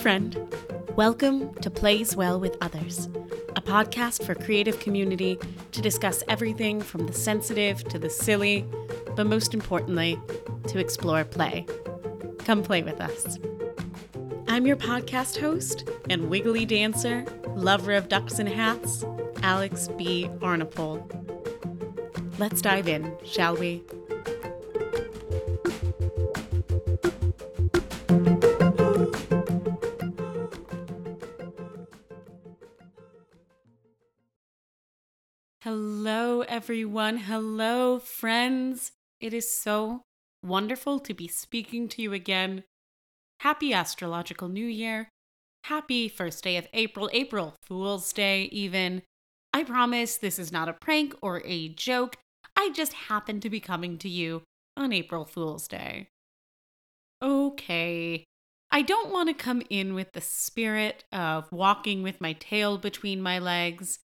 friend. Welcome to Plays Well with Others, a podcast for creative community to discuss everything from the sensitive to the silly, but most importantly, to explore play. Come play with us. I'm your podcast host and wiggly dancer, lover of ducks and hats, Alex B. Arnapol. Let's dive in, shall we? Hello, everyone. Hello, friends. It is so wonderful to be speaking to you again. Happy astrological new year. Happy first day of April, April Fool's Day, even. I promise this is not a prank or a joke. I just happen to be coming to you on April Fool's Day. Okay. I don't want to come in with the spirit of walking with my tail between my legs.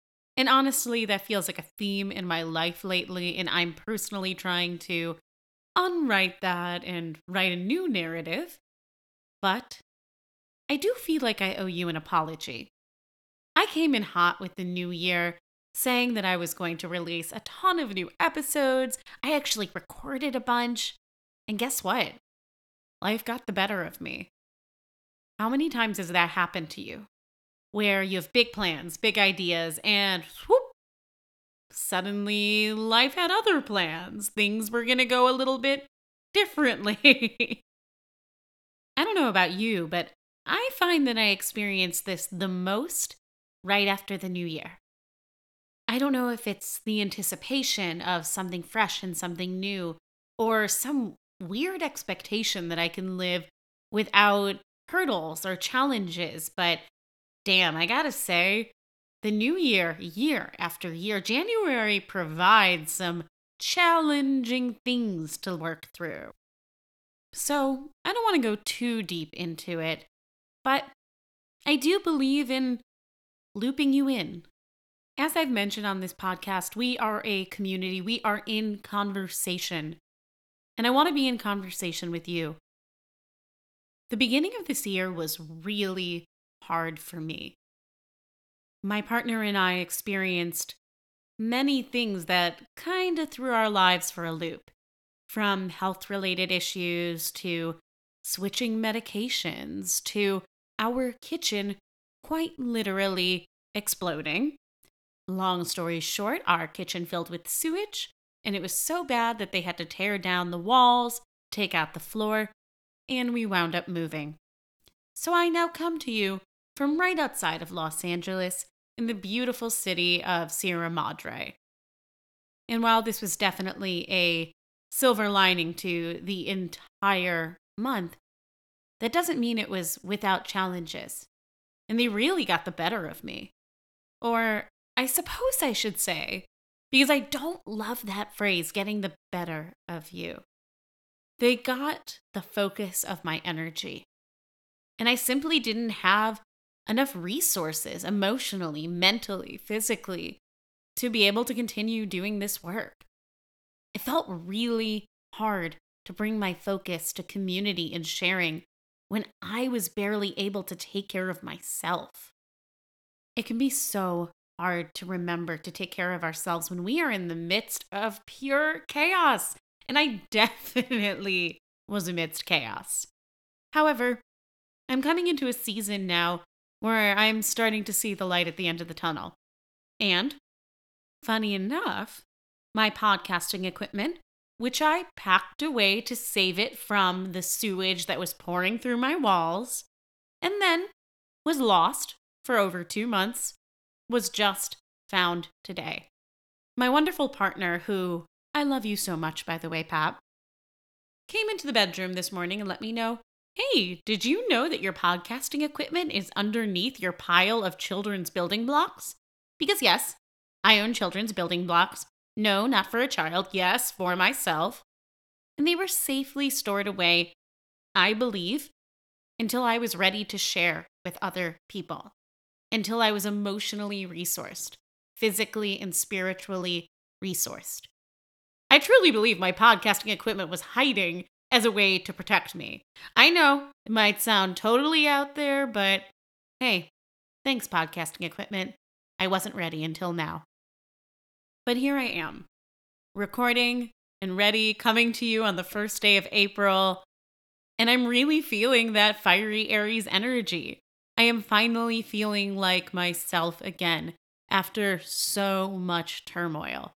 And honestly, that feels like a theme in my life lately, and I'm personally trying to unwrite that and write a new narrative. But I do feel like I owe you an apology. I came in hot with the new year, saying that I was going to release a ton of new episodes. I actually recorded a bunch. And guess what? Life got the better of me. How many times has that happened to you? Where you have big plans, big ideas, and whoop, suddenly life had other plans. Things were going to go a little bit differently. I don't know about you, but I find that I experience this the most right after the new year. I don't know if it's the anticipation of something fresh and something new, or some weird expectation that I can live without hurdles or challenges, but damn, I gotta say, the new year, year after year, January provides some challenging things to work through. So I don't want to go too deep into it, but I do believe in looping you in. As I've mentioned on this podcast, we are a community, we are in conversation. And I want to be in conversation with you. The beginning of this year was really hard for me. My partner and I experienced many things that kind of threw our lives for a loop from health related issues to switching medications to our kitchen quite literally exploding. Long story short, our kitchen filled with sewage, and it was so bad that they had to tear down the walls, take out the floor, and we wound up moving. So I now come to you from right outside of Los Angeles in the beautiful city of Sierra Madre. And while this was definitely a silver lining to the entire month, that doesn't mean it was without challenges. And they really got the better of me. Or I suppose I should say, because I don't love that phrase, getting the better of you. They got the focus of my energy. And I simply didn't have enough resources emotionally, mentally, physically to be able to continue doing this work. It felt really hard to bring my focus to community and sharing when I was barely able to take care of myself. It can be so hard to remember to take care of ourselves when we are in the midst of pure chaos. And I definitely was amidst chaos. However, I'm coming into a season now where I'm starting to see the light at the end of the tunnel. And, funny enough, my podcasting equipment, which I packed away to save it from the sewage that was pouring through my walls, and then was lost for over two months, was just found today. My wonderful partner, who I love you so much, by the way, Pap, came into the bedroom this morning and let me know Hey, did you know that your podcasting equipment is underneath your pile of children's building blocks? Because, yes, I own children's building blocks. No, not for a child. Yes, for myself. And they were safely stored away, I believe, until I was ready to share with other people, until I was emotionally resourced, physically and spiritually resourced. I truly believe my podcasting equipment was hiding as a way to protect me. I know it might sound totally out there, but hey, thanks, podcasting equipment. I wasn't ready until now. But here I am, recording and ready, coming to you on the first day of April. And I'm really feeling that fiery Aries energy. I am finally feeling like myself again after so much turmoil.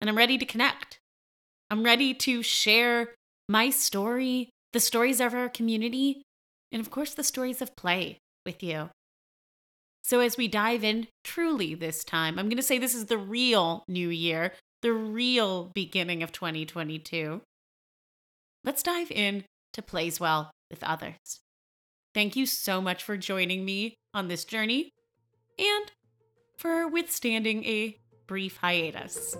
And I'm ready to connect. I'm ready to share my story, the stories of our community, and of course, the stories of play with you. So, as we dive in truly this time, I'm going to say this is the real new year, the real beginning of 2022. Let's dive in to Plays Well with Others. Thank you so much for joining me on this journey and for withstanding a brief hiatus.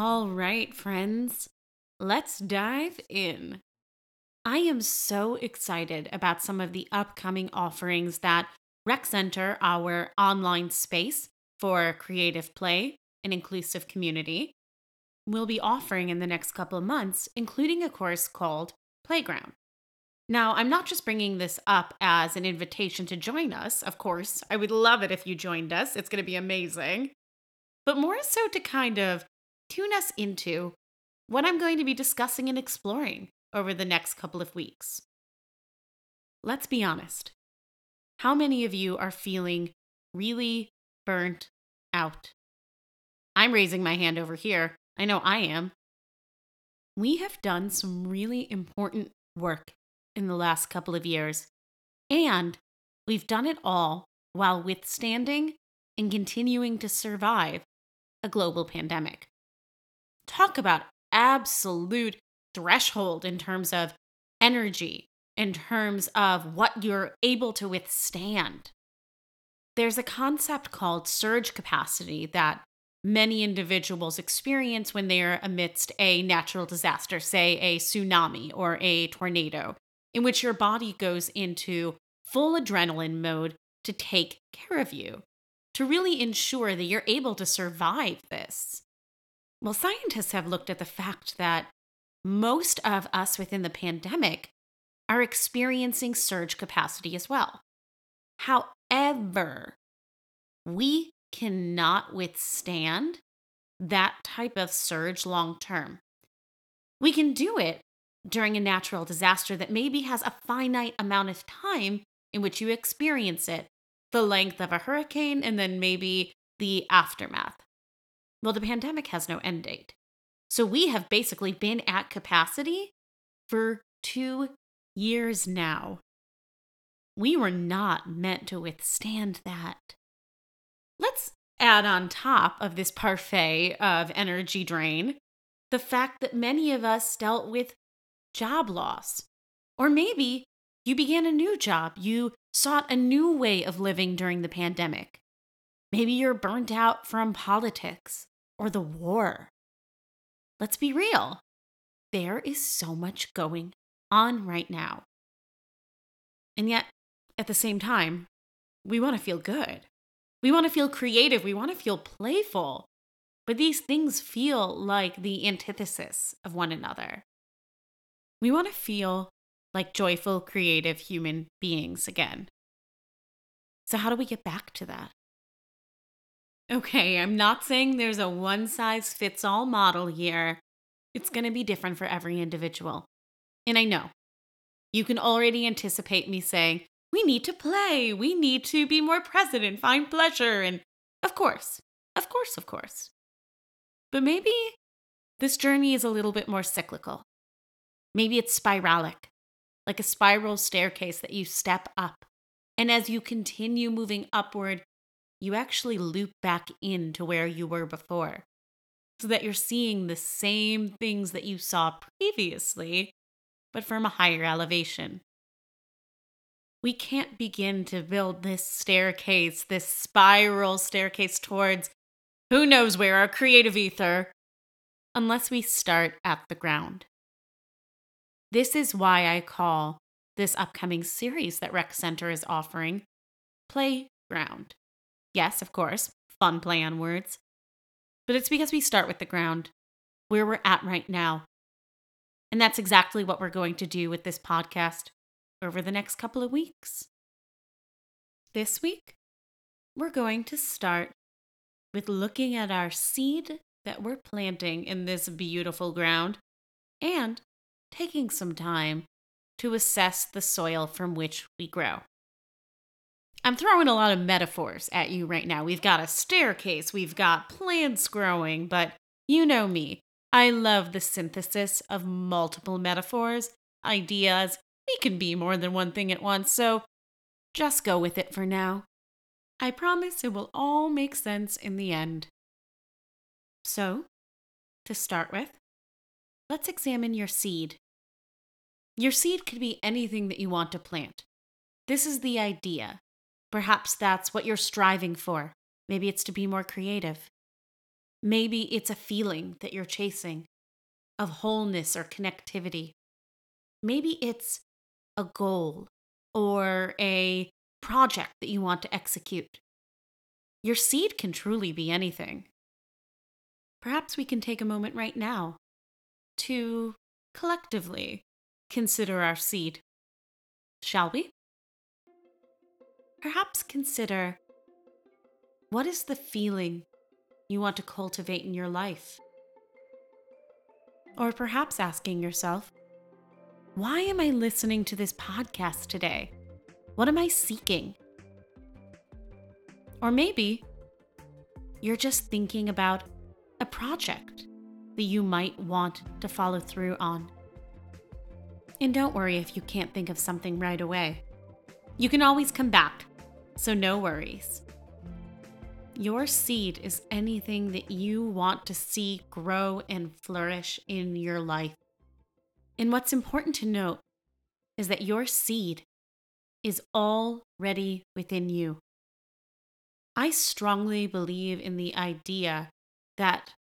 All right, friends, let's dive in. I am so excited about some of the upcoming offerings that Rec Center, our online space for creative play and inclusive community, will be offering in the next couple of months, including a course called Playground. Now, I'm not just bringing this up as an invitation to join us, of course. I would love it if you joined us, it's going to be amazing. But more so to kind of tune us into what I'm going to be discussing and exploring over the next couple of weeks. Let's be honest. How many of you are feeling really burnt out? I'm raising my hand over here. I know I am. We have done some really important work in the last couple of years, and we've done it all while withstanding and continuing to survive a global pandemic talk about absolute threshold in terms of energy, in terms of what you're able to withstand. There's a concept called surge capacity that many individuals experience when they are amidst a natural disaster, say a tsunami or a tornado, in which your body goes into full adrenaline mode to take care of you, to really ensure that you're able to survive this. Well, scientists have looked at the fact that most of us within the pandemic are experiencing surge capacity as well. However, we cannot withstand that type of surge long term. We can do it during a natural disaster that maybe has a finite amount of time in which you experience it, the length of a hurricane, and then maybe the aftermath. Well, the pandemic has no end date. So we have basically been at capacity for two years now. We were not meant to withstand that. Let's add on top of this parfait of energy drain the fact that many of us dealt with job loss. Or maybe you began a new job, you sought a new way of living during the pandemic. Maybe you're burnt out from politics or the war. Let's be real. There is so much going on right now. And yet, at the same time, we want to feel good. We want to feel creative. We want to feel playful. But these things feel like the antithesis of one another. We want to feel like joyful, creative human beings again. So, how do we get back to that? Okay, I'm not saying there's a one size fits all model here. It's going to be different for every individual. And I know you can already anticipate me saying, we need to play, we need to be more present and find pleasure. And of course, of course, of course. But maybe this journey is a little bit more cyclical. Maybe it's spiralic, like a spiral staircase that you step up. And as you continue moving upward, you actually loop back into where you were before so that you're seeing the same things that you saw previously, but from a higher elevation. We can't begin to build this staircase, this spiral staircase towards who knows where our creative ether, unless we start at the ground. This is why I call this upcoming series that Rec Center is offering Playground. Yes, of course, fun play on words. But it's because we start with the ground, where we're at right now. And that's exactly what we're going to do with this podcast over the next couple of weeks. This week, we're going to start with looking at our seed that we're planting in this beautiful ground and taking some time to assess the soil from which we grow. I'm throwing a lot of metaphors at you right now. We've got a staircase, we've got plants growing, but you know me. I love the synthesis of multiple metaphors, ideas. We can be more than one thing at once, so just go with it for now. I promise it will all make sense in the end. So, to start with, let's examine your seed. Your seed could be anything that you want to plant. This is the idea. Perhaps that's what you're striving for. Maybe it's to be more creative. Maybe it's a feeling that you're chasing of wholeness or connectivity. Maybe it's a goal or a project that you want to execute. Your seed can truly be anything. Perhaps we can take a moment right now to collectively consider our seed. Shall we? Perhaps consider what is the feeling you want to cultivate in your life? Or perhaps asking yourself, why am I listening to this podcast today? What am I seeking? Or maybe you're just thinking about a project that you might want to follow through on. And don't worry if you can't think of something right away. You can always come back, so no worries. Your seed is anything that you want to see grow and flourish in your life. And what's important to note is that your seed is already within you. I strongly believe in the idea that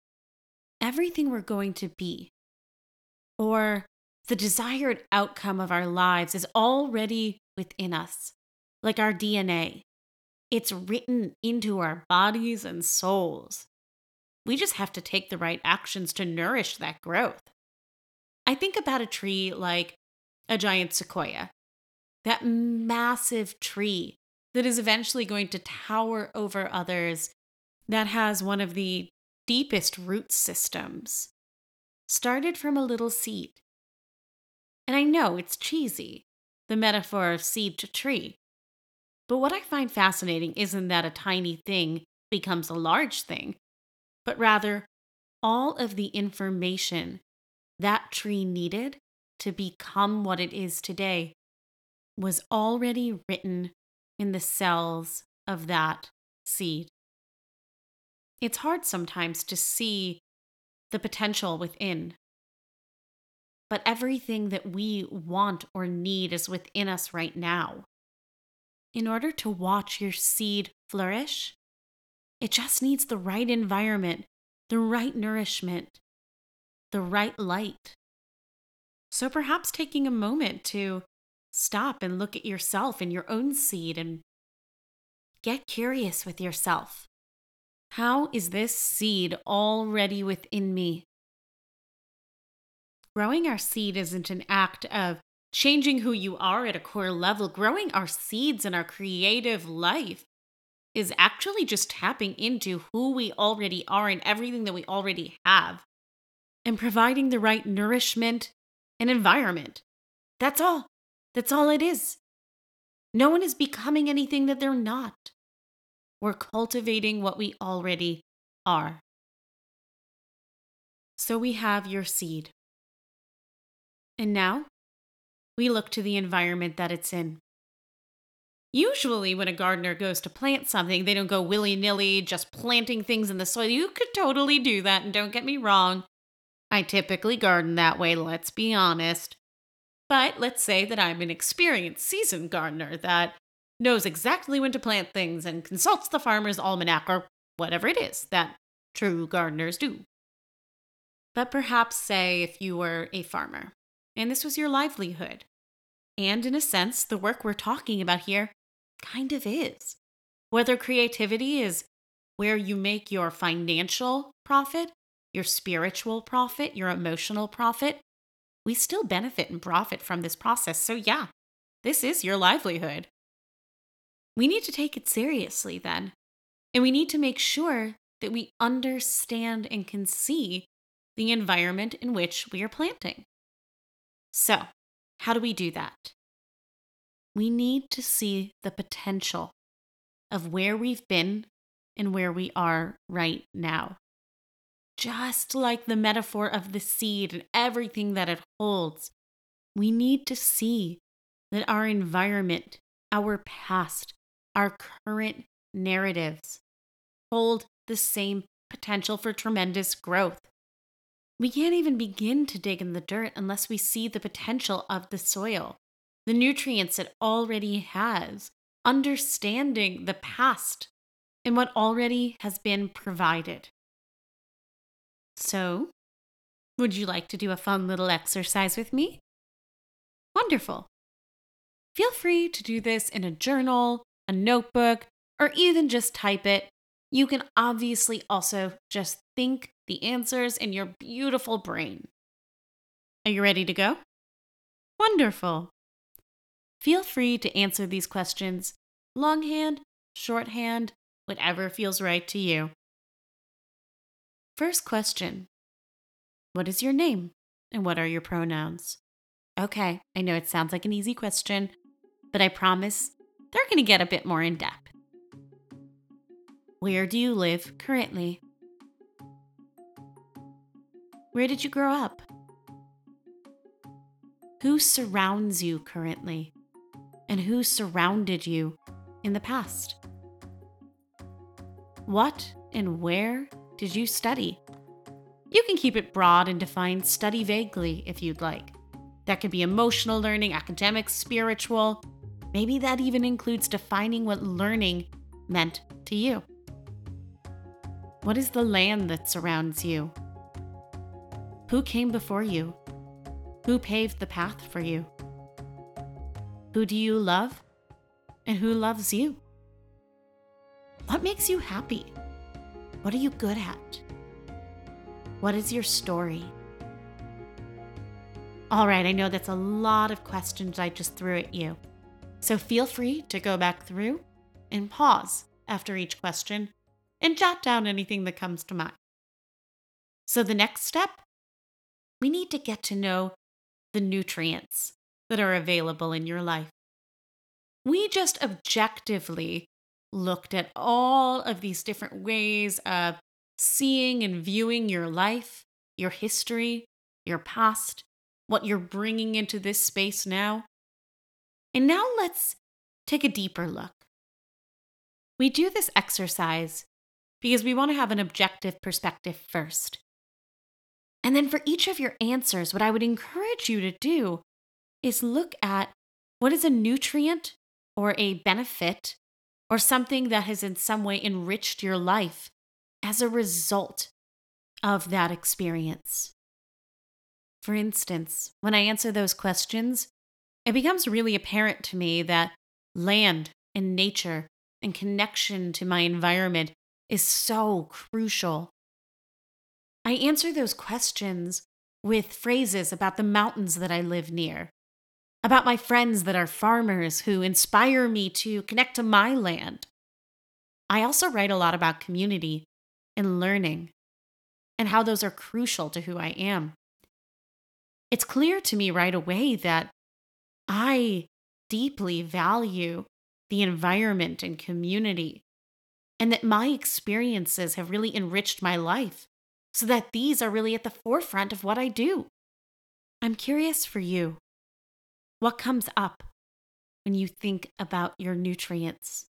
everything we're going to be, or the desired outcome of our lives, is already within us, like our DNA. It's written into our bodies and souls. We just have to take the right actions to nourish that growth. I think about a tree like a giant sequoia, that massive tree that is eventually going to tower over others, that has one of the deepest root systems, started from a little seed. And I know it's cheesy, the metaphor of seed to tree. But what I find fascinating isn't that a tiny thing becomes a large thing, but rather all of the information that tree needed to become what it is today was already written in the cells of that seed. It's hard sometimes to see the potential within. But everything that we want or need is within us right now in order to watch your seed flourish, it just needs the right environment, the right nourishment, the right light. So perhaps taking a moment to stop and look at yourself and your own seed and get curious with yourself. How is this seed already within me? Growing our seed isn't an act of changing who you are at a core level, growing our seeds in our creative life is actually just tapping into who we already are and everything that we already have and providing the right nourishment and environment. That's all. That's all it is. No one is becoming anything that they're not. We're cultivating what we already are. So we have your seed. And now we look to the environment that it's in. Usually, when a gardener goes to plant something, they don't go willy nilly just planting things in the soil. You could totally do that, and don't get me wrong. I typically garden that way, let's be honest. But let's say that I'm an experienced, seasoned gardener that knows exactly when to plant things and consults the farmer's almanac or whatever it is that true gardeners do. But perhaps, say, if you were a farmer and this was your livelihood, and in a sense, the work we're talking about here kind of is. Whether creativity is where you make your financial profit, your spiritual profit, your emotional profit, we still benefit and profit from this process. So, yeah, this is your livelihood. We need to take it seriously then. And we need to make sure that we understand and can see the environment in which we are planting. So, how do we do that? We need to see the potential of where we've been and where we are right now. Just like the metaphor of the seed and everything that it holds, we need to see that our environment, our past, our current narratives hold the same potential for tremendous growth. We can't even begin to dig in the dirt unless we see the potential of the soil, the nutrients it already has, understanding the past and what already has been provided. So, would you like to do a fun little exercise with me? Wonderful. Feel free to do this in a journal, a notebook, or even just type it. You can obviously also just think the answers in your beautiful brain. Are you ready to go? Wonderful. Feel free to answer these questions longhand, shorthand, whatever feels right to you. First question What is your name and what are your pronouns? Okay, I know it sounds like an easy question, but I promise they're going to get a bit more in depth. Where do you live currently? Where did you grow up? Who surrounds you currently? And who surrounded you in the past? What and where did you study? You can keep it broad and define study vaguely if you'd like. That could be emotional learning, academic, spiritual. Maybe that even includes defining what learning meant to you. What is the land that surrounds you? Who came before you? Who paved the path for you? Who do you love? And who loves you? What makes you happy? What are you good at? What is your story? All right, I know that's a lot of questions I just threw at you. So feel free to go back through and pause after each question and jot down anything that comes to mind. So, the next step, we need to get to know the nutrients that are available in your life. We just objectively looked at all of these different ways of seeing and viewing your life, your history, your past, what you're bringing into this space now. And now let's take a deeper look. We do this exercise because we want to have an objective perspective first. And then for each of your answers, what I would encourage you to do is look at what is a nutrient or a benefit or something that has in some way enriched your life as a result of that experience. For instance, when I answer those questions, it becomes really apparent to me that land and nature and connection to my environment is so crucial. I answer those questions with phrases about the mountains that I live near, about my friends that are farmers who inspire me to connect to my land. I also write a lot about community and learning and how those are crucial to who I am. It's clear to me right away that I deeply value the environment and community and that my experiences have really enriched my life so that these are really at the forefront of what I do. I'm curious for you. What comes up when you think about your nutrients?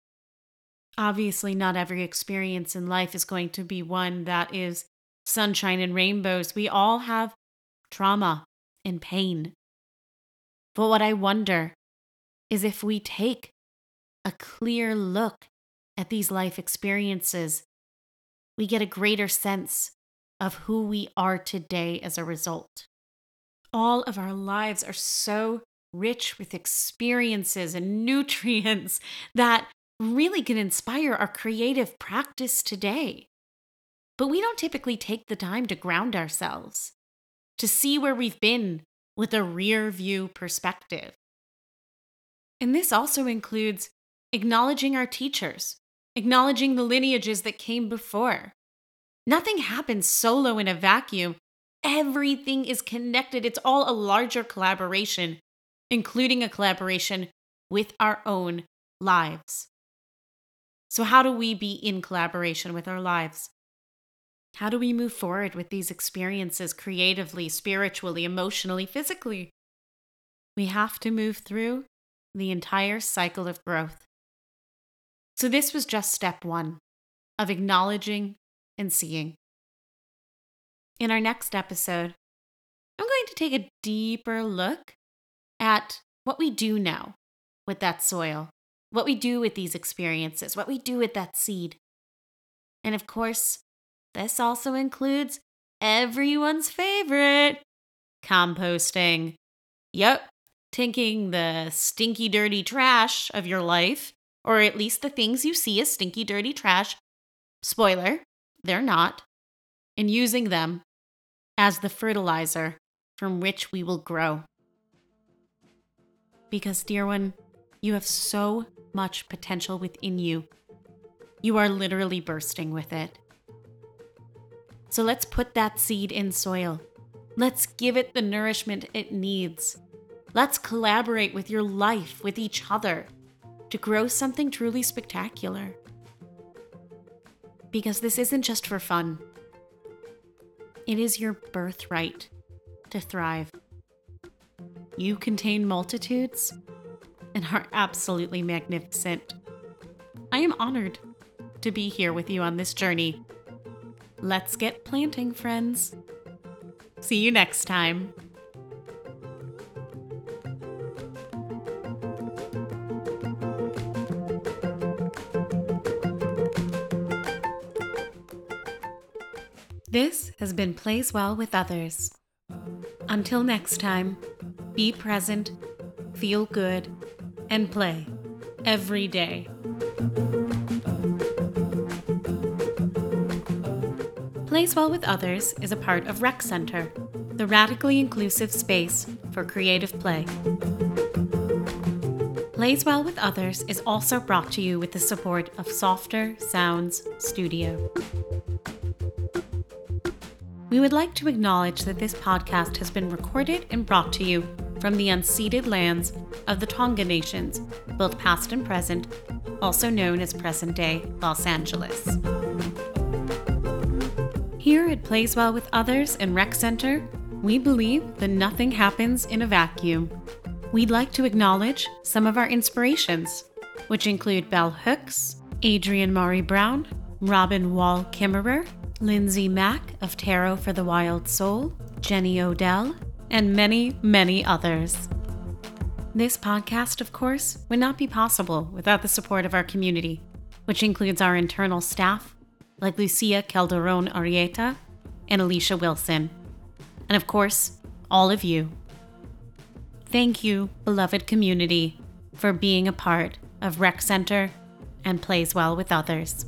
Obviously, not every experience in life is going to be one that is sunshine and rainbows. We all have trauma and pain. But what I wonder is if we take a clear look at these life experiences, we get a greater sense of who we are today as a result. All of our lives are so rich with experiences and nutrients that really can inspire our creative practice today. But we don't typically take the time to ground ourselves, to see where we've been with a rear view perspective. And this also includes acknowledging our teachers, acknowledging the lineages that came before. Nothing happens solo in a vacuum. Everything is connected. It's all a larger collaboration, including a collaboration with our own lives. So, how do we be in collaboration with our lives? How do we move forward with these experiences creatively, spiritually, emotionally, physically? We have to move through the entire cycle of growth. So, this was just step one of acknowledging and seeing. In our next episode, I'm going to take a deeper look at what we do know with that soil, what we do with these experiences, what we do with that seed. And of course, this also includes everyone's favorite composting. Yep, taking the stinky, dirty trash of your life, or at least the things you see as stinky, dirty trash. Spoiler, they're not. And using them as the fertilizer from which we will grow. Because, dear one, you have so much potential within you. You are literally bursting with it. So let's put that seed in soil. Let's give it the nourishment it needs. Let's collaborate with your life, with each other, to grow something truly spectacular. Because this isn't just for fun, it is your birthright to thrive. You contain multitudes and are absolutely magnificent. I am honored to be here with you on this journey Let's get planting, friends. See you next time. This has been Plays Well with Others. Until next time, be present, feel good, and play every day. Plays Well with Others is a part of Rec Center, the radically inclusive space for creative play. Plays Well with Others is also brought to you with the support of Softer Sounds Studio. We would like to acknowledge that this podcast has been recorded and brought to you from the unceded lands of the Tongva Nations, both past and present, also known as present day Los Angeles. Here at Plays Well with Others in Rec Center, we believe that nothing happens in a vacuum. We'd like to acknowledge some of our inspirations, which include Bell Hooks, Adrienne Maree Brown, Robin Wall Kimmerer, Lindsay Mack of Tarot for the Wild Soul, Jenny Odell, and many, many others. This podcast, of course, would not be possible without the support of our community, which includes our internal staff, like Lucia Calderon Arieta and Alicia Wilson. And of course, all of you. Thank you, beloved community, for being a part of Rec Center and Plays Well with Others.